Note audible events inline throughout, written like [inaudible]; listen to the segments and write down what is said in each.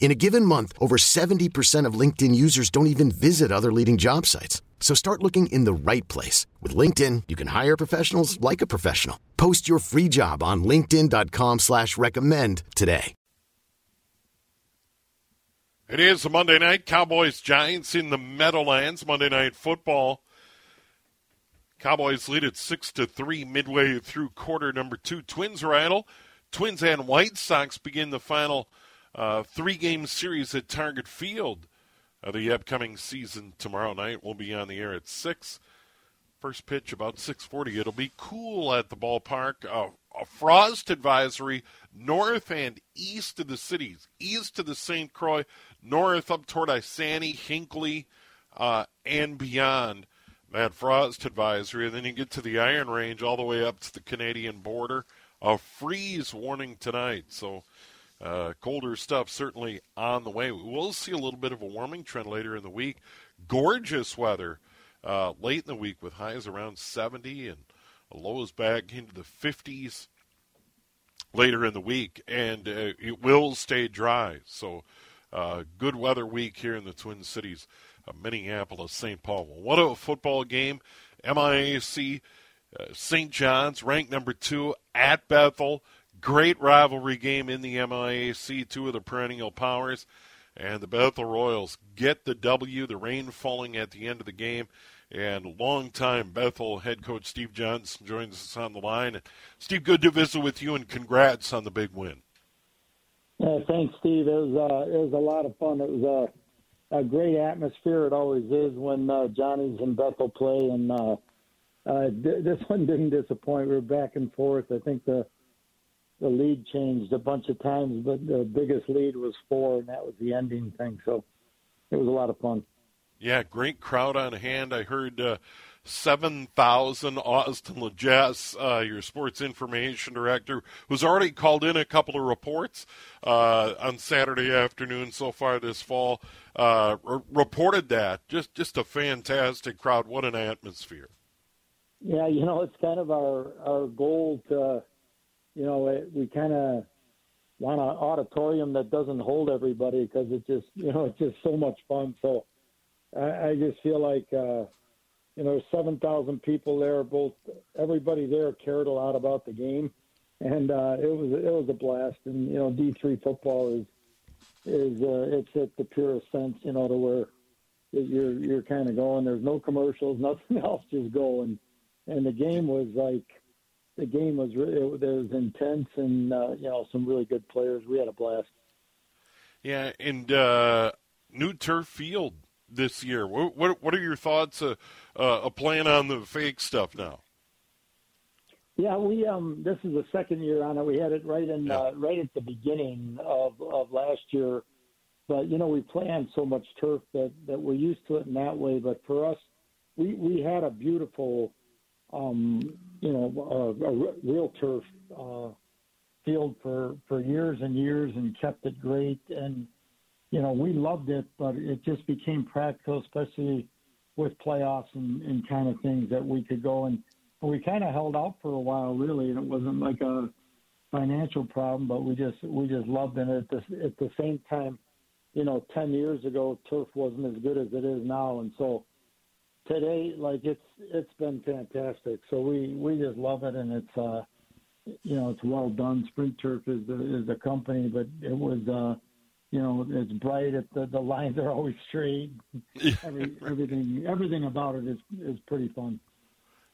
In a given month, over 70% of LinkedIn users don't even visit other leading job sites. So start looking in the right place. With LinkedIn, you can hire professionals like a professional. Post your free job on linkedin.com slash recommend today. It is a Monday night. Cowboys Giants in the Meadowlands. Monday night football. Cowboys lead at six to three midway through quarter number two. Twins rattle. Twins and White Sox begin the final uh, three game series at Target Field. Uh, the upcoming season tomorrow night will be on the air at six. First pitch about 6:40. It'll be cool at the ballpark. Uh, a frost advisory north and east of the cities, east of the St. Croix, north up toward Isanti, Hinckley, uh, and beyond. That frost advisory, and then you get to the Iron Range all the way up to the Canadian border. A freeze warning tonight. So uh, colder stuff certainly on the way. We will see a little bit of a warming trend later in the week. Gorgeous weather uh, late in the week with highs around 70 and lows back into the 50s later in the week, and uh, it will stay dry. So, uh, good weather week here in the Twin Cities, Minneapolis, St. Paul. Well, what a football game! MIAC uh, St. John's ranked number two at Bethel. Great rivalry game in the MIAC, two of the perennial powers. And the Bethel Royals get the W, the rain falling at the end of the game. And longtime Bethel head coach Steve Johnson joins us on the line. Steve, good to visit with you, and congrats on the big win. Yeah, thanks, Steve. It was uh, it was a lot of fun. It was a, a great atmosphere. It always is when uh, Johnny's and Bethel play, and uh, uh, th- this [laughs] one didn't disappoint. We were back and forth. I think the the lead changed a bunch of times, but the biggest lead was four, and that was the ending thing. So it was a lot of fun. Yeah, great crowd on hand. I heard uh, 7,000. Austin Legess, uh, your sports information director, who's already called in a couple of reports uh, on Saturday afternoon so far this fall, uh, r- reported that. Just, just a fantastic crowd. What an atmosphere. Yeah, you know, it's kind of our, our goal to – you know, it, we kind of want an auditorium that doesn't hold everybody because it just, you know, [laughs] it's just so much fun. So I, I just feel like, uh, you know, 7,000 people there, both everybody there cared a lot about the game. And uh, it was it was a blast, and you know D three football is is uh, it's at the purest sense, you know, to where you're you're kind of going. There's no commercials, [laughs] nothing else, just going. And the game was like the game was really it was intense and uh, you know some really good players. We had a blast. Yeah, and uh, new turf field this year. What what, what are your thoughts? Uh, uh, a plan on the fake stuff now? Yeah, we um this is the second year on it. We had it right in yeah. uh, right at the beginning of of last year, but you know we planned so much turf that that we're used to it in that way. But for us, we we had a beautiful um, you know, a, a real turf uh, field for for years and years and kept it great. And you know, we loved it, but it just became practical, especially with playoffs and, and kind of things that we could go and we kind of held out for a while, really, and it wasn't like a financial problem, but we just we just loved it. At the at the same time, you know, ten years ago, turf wasn't as good as it is now, and so today, like it's it's been fantastic. So we we just love it, and it's uh, you know it's well done. Sprinturf is the is the company, but it was uh, you know it's bright. It, the the lines are always straight. [laughs] Every, everything everything about it is is pretty fun.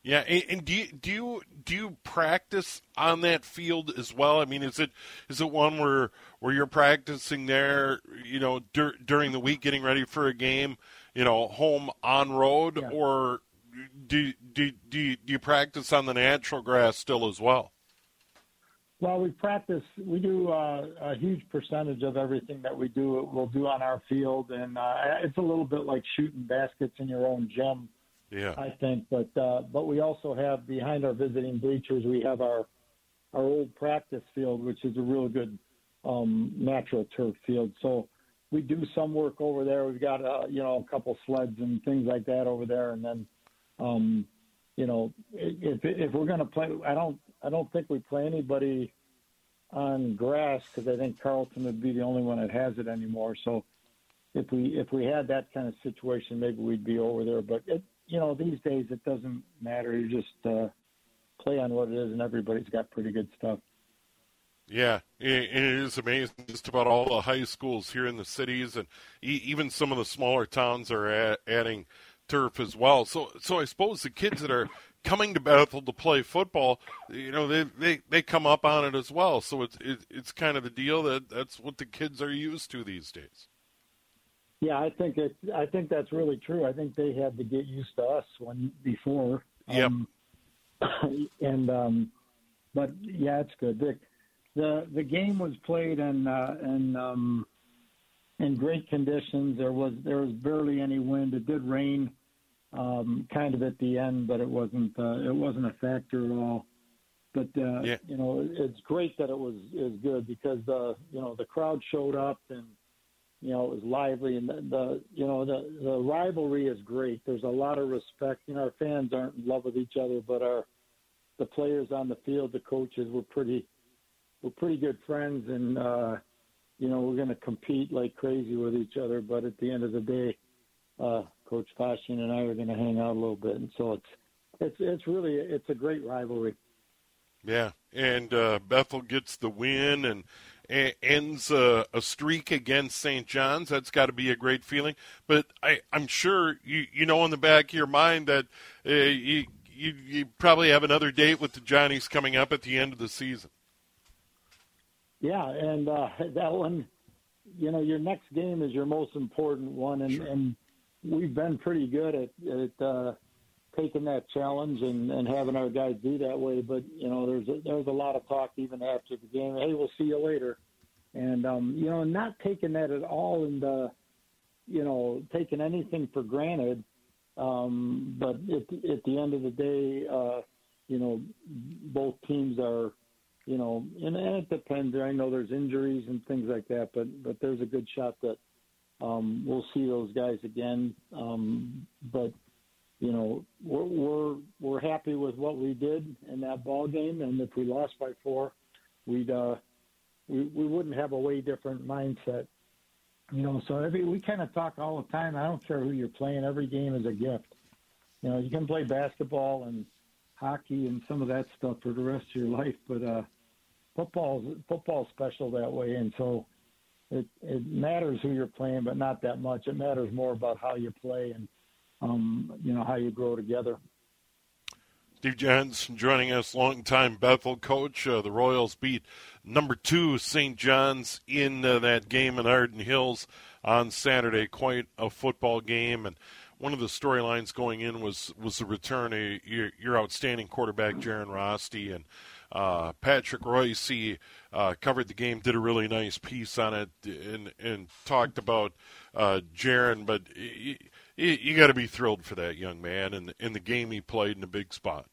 Yeah, and, and, do you do you do you practice on that field as well? I mean, is it is it one where where you're practicing there, you know, dur- during the week, getting ready for a game, you know, home on road, yeah. or do do do you, do you practice on the natural grass still as well? Well, we practice. We do uh, a huge percentage of everything that we do. We'll do on our field, and uh, it's a little bit like shooting baskets in your own gym yeah. I think. But uh, but we also have behind our visiting bleachers, we have our our old practice field, which is a real good um, natural turf field. So we do some work over there. We've got uh, you know a couple sleds and things like that over there, and then um, you know if if we're going to play, I don't I don't think we play anybody on grass because I think Carleton would be the only one that has it anymore. So if we if we had that kind of situation, maybe we'd be over there. But it, you know, these days it doesn't matter. You just uh, play on what it is, and everybody's got pretty good stuff. Yeah, it is amazing just about all the high schools here in the cities, and even some of the smaller towns are adding turf as well. So, so I suppose the kids that are coming to Bethel to play football, you know, they they, they come up on it as well. So it's it, it's kind of the deal that that's what the kids are used to these days. Yeah, I think it. I think that's really true. I think they had to get used to us when before. Yep. Um, [coughs] and um, but yeah, it's good. The the, the game was played in uh, in um, in great conditions. There was there was barely any wind. It did rain, um, kind of at the end, but it wasn't uh, it wasn't a factor at all. But uh, yeah. you know, it's great that it was is good because the you know the crowd showed up and you know, it was lively, and the, the you know the the rivalry is great. There's a lot of respect. You know, our fans aren't in love with each other, but our the players on the field, the coaches, were pretty we're pretty good friends, and uh, you know we're going to compete like crazy with each other. But at the end of the day, uh, Coach Fasching and I are going to hang out a little bit, and so it's it's it's really it's a great rivalry. Yeah, and uh, Bethel gets the win, and ends a, a streak against St. John's. That's got to be a great feeling. But I, I'm sure you you know in the back of your mind that uh, you, you you probably have another date with the Johnnies coming up at the end of the season. Yeah, and uh, [laughs] that one, you know, your next game is your most important one, and, sure. and we've been pretty good at at uh, taking that challenge and, and having our guys do that way. But you know, there's a, there's a lot of talk even after the game. Hey, we'll see you later, and um, you know, not taking that at all and uh, you know, taking anything for granted. Um, but at, at the end of the day, uh, you know, both teams are, you know, and, and it depends. I know there's injuries and things like that, but but there's a good shot that um, we'll see those guys again. Um, but you know, we're, we're we're happy with what we did in that ball game, and if we lost by four, we'd uh, we we wouldn't have a way different mindset. You know, so every we kind of talk all the time. I don't care who you're playing. Every game is a gift. You know, you can play basketball and hockey and some of that stuff for the rest of your life, but uh, football's football's special that way, and so it it matters who you're playing, but not that much. It matters more about how you play and um, you know, how you grow together. Steve Johnson joining us, longtime Bethel coach. Uh, the Royals beat number two St. John's in uh, that game in Arden Hills on Saturday. Quite a football game, and one of the storylines going in was was the return of your, your outstanding quarterback Jaron Rosty and uh, Patrick Royce. Uh, covered the game, did a really nice piece on it, and and talked about uh, Jaron, but. He, you, you got to be thrilled for that young man and in the game he played in a big spot.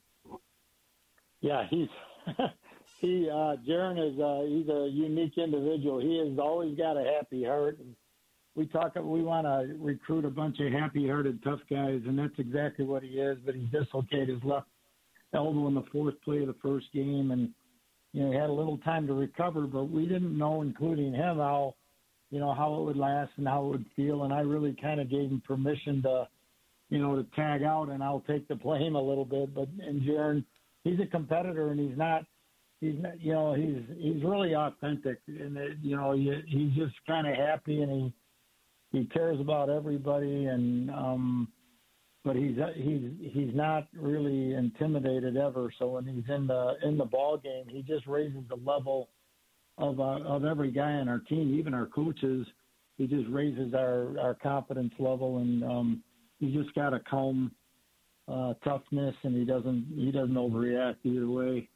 Yeah, he's [laughs] he uh Jaron is uh he's a unique individual. He has always got a happy heart we talk we want to recruit a bunch of happy-hearted tough guys and that's exactly what he is, but he dislocated his left elbow in the fourth play of the first game and you know, he had a little time to recover, but we didn't know including him how you know, how it would last and how it would feel. And I really kind of gave him permission to, you know, to tag out and I'll take the blame a little bit. But and Jaron, he's a competitor and he's not, he's not, you know, he's he's really authentic and it, you know he, he's just kind of happy and he he cares about everybody and um but he's he's he's not really intimidated ever. So when he's in the in the ball game, he just raises the level of uh, of every guy on our team, even our coaches. He just raises our our confidence level, and um, he's just got a calm uh, toughness, and he doesn't he doesn't overreact either way,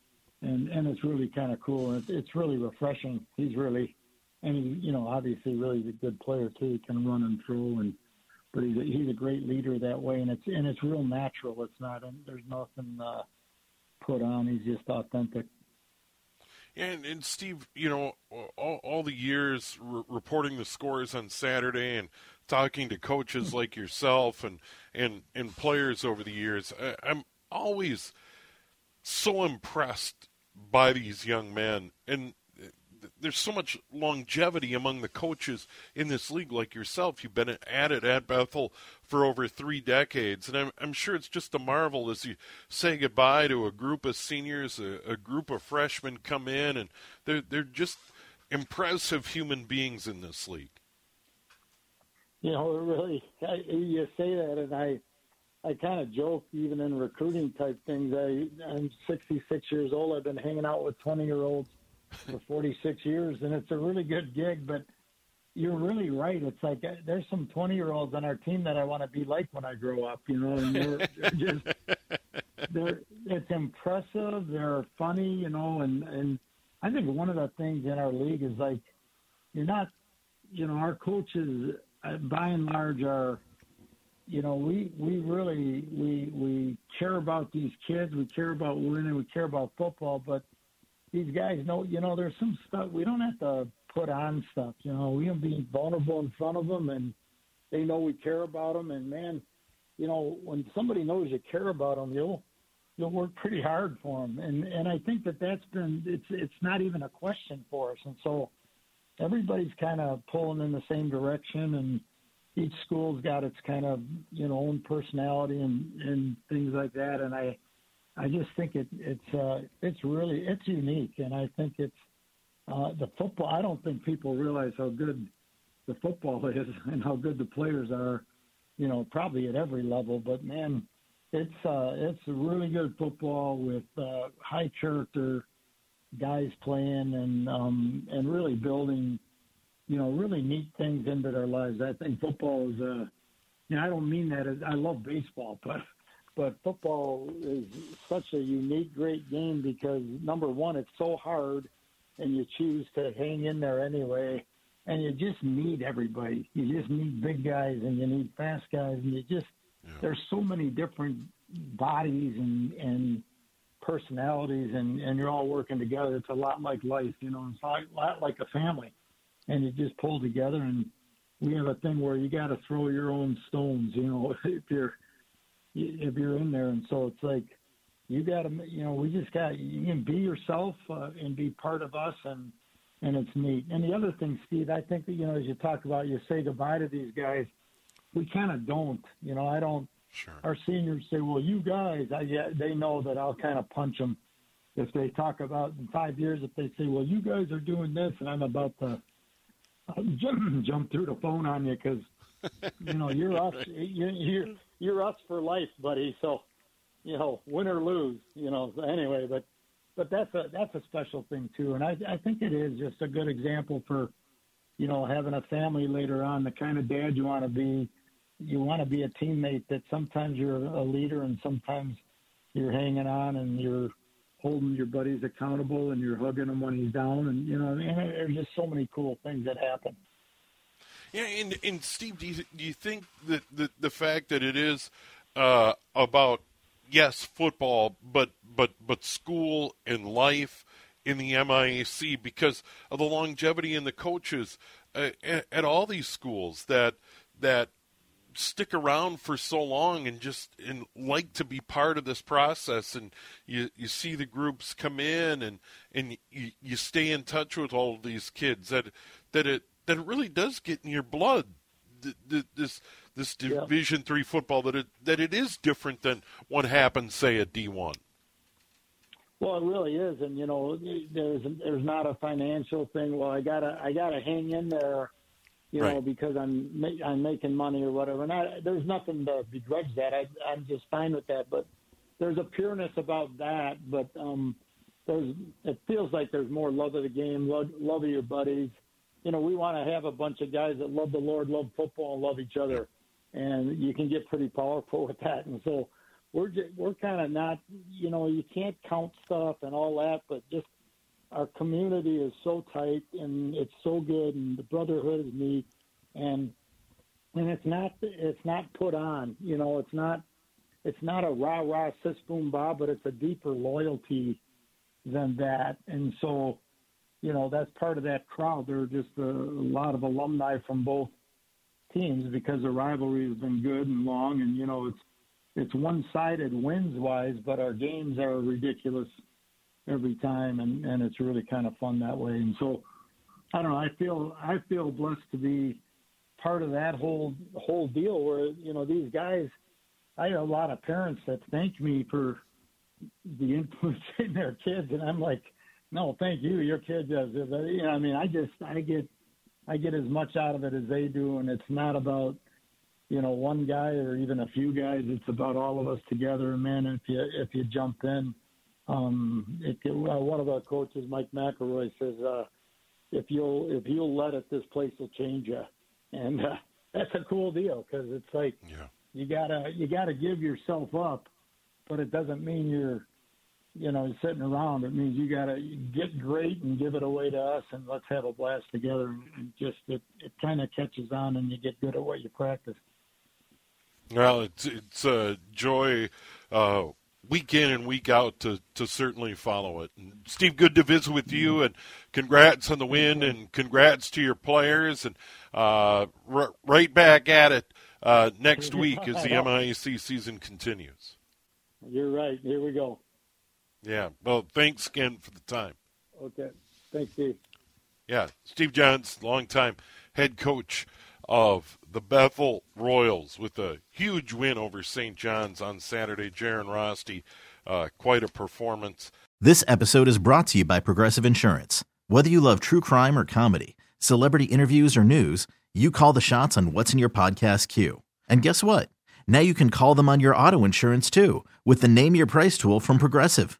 and and it's really kind of cool, and it's, it's really refreshing. He's really, and he you know obviously really a good player too. He can run and throw and but he's a, he's a great leader that way, and it's and it's real natural. It's not and there's nothing uh, put on. He's just authentic. And and Steve, you know, all, all the years re- reporting the scores on Saturday and talking to coaches like yourself and and and players over the years, I, I'm always so impressed by these young men and there's so much longevity among the coaches in this league, like yourself. You've been at it at Bethel for over three decades, and I'm, I'm sure it's just a marvel as you say goodbye to a group of seniors, a, a group of freshmen come in, and they're they're just impressive human beings in this league. You know, really, I, you say that, and I. I kind of joke even in recruiting type things. I, I'm 66 years old. I've been hanging out with 20 year olds for 46 years, and it's a really good gig. But you're really right. It's like uh, there's some 20 year olds on our team that I want to be like when I grow up. You know, and they're, they're just [laughs] they're it's impressive. They're funny. You know, and and I think one of the things in our league is like you're not, you know, our coaches uh, by and large are you know, we we really we we care about these kids. We care about winning. We care about football. But these guys know, you know, there's some stuff we don't have to put on stuff. You know, we can be vulnerable in front of them, and they know we care about them. And man, you know, when somebody knows you care about them, you'll you'll work pretty hard for them. And and I think that that's been it's it's not even a question for us. And so everybody's kind of pulling in the same direction, and each school's got its kind of you know own personality and and things like that. And I I just think it, it's uh, it's really it's unique, and I think it's uh, the football. I don't think people realize how good the football [laughs] is and how good the players are. You know, probably at every level, but man, it's uh, it's a really good football with uh, high character guys playing and um, and really building, you know, really neat things into their lives. I think football is. Uh, you know, I don't mean that I love baseball, but but football is such a unique, great game because number one, it's so hard, and you choose to hang in there anyway, and you just need everybody. You just need big guys, and you need fast guys, and you just yeah. there's so many different bodies and and personalities, and and you're all working together. It's a lot like life, you know. It's a lot like a family, and you just pull together and we have a thing where you got to throw your own stones. You know, [laughs] if you're if you're in there. And so it's like you got to, you know, we just got you can be yourself uh, and be part of us, and and it's neat. And the other thing, Steve, I think that you know, as you talk about, you say goodbye to these guys. We kind of don't, you know. I don't. Sure. Our seniors say, "Well, you guys," I, yeah, they know that I'll kind of punch them if they talk about in five years. If they say, "Well, you guys are doing this," and I'm about to uh, jump, [clears throat] jump through the phone on you because you know you're us. [laughs] You're, you're you're us for life, buddy. So, you know, win or lose, you know. Anyway, but but that's a that's a special thing too, and I I think it is just a good example for, you know, having a family later on. The kind of dad you want to be, you want to be a teammate that sometimes you're a leader and sometimes you're hanging on and you're holding your buddies accountable and you're hugging him when he's down and you know and there's just so many cool things that happen yeah, and, and Steve, do you, do you think that the, the fact that it is uh, about yes football, but but but school and life in the MIAC because of the longevity in the coaches uh, at, at all these schools that that stick around for so long and just and like to be part of this process and you you see the groups come in and and you, you stay in touch with all of these kids that that it that it really does get in your blood. This this Division yeah. three football that it that it is different than what happens, say, at D one. Well, it really is, and you know, there's there's not a financial thing. Well, I gotta I gotta hang in there you right. know, because I'm I'm making money or whatever. And I, there's nothing to begrudge that. I, I'm just fine with that. But there's a pureness about that. But um, there's it feels like there's more love of the game, love, love of your buddies. You know, we want to have a bunch of guys that love the Lord, love football, and love each other, and you can get pretty powerful [laughs] with that. And so we're just, we're kind of not, you know, you can't count stuff and all that, but just our community is so tight and it's so good, and the brotherhood is neat, and and it's not it's not put on, you know, it's not it's not a rah rah sis boom ba, but it's a deeper loyalty than that. And so, you know, that's part of that crowd. There are just a, a lot of alumni from both teams because the rivalry has been good and long. And you know, it's it's one sided wins wise, but our games are ridiculous every time, and and it's really kind of fun that way. And so, I don't know. I feel I feel blessed to be part of that whole whole deal where you know these guys I have a lot of parents that thank me for the influence [laughs] in their kids, and I'm like, no, thank you. Your kid does it. You know, I mean, I just I get I get as much out of it as they do, and it's not about you know one guy or even a few guys. It's about all of us together. And man, if you if you jump in, um, it, uh, one of our coaches, Mike McElroy, says uh, if you'll if you'll let it, this place will change you, and uh, that's a cool deal because it's like. Yeah you gotta you gotta give yourself up, but it doesn't mean you're you know sitting around. It means you gotta get great and give it away to us, and let's have a blast together. And just it it kind of catches on, and you get good at what you practice. Well, it's it's a joy. Uh, week in and week out to, to certainly follow it. And Steve, good to visit with you, and congrats on the win, and congrats to your players, and uh, r- right back at it uh, next [laughs] week as the MIAC season continues. You're right. Here we go. Yeah. Well, thanks again for the time. Okay. Thanks, Steve. Yeah. Steve Johns, longtime head coach of the Bethel Royals with a huge win over St. John's on Saturday. Jaron Rosty, uh, quite a performance. This episode is brought to you by Progressive Insurance. Whether you love true crime or comedy, celebrity interviews or news, you call the shots on what's in your podcast queue. And guess what? Now you can call them on your auto insurance too with the Name Your Price tool from Progressive.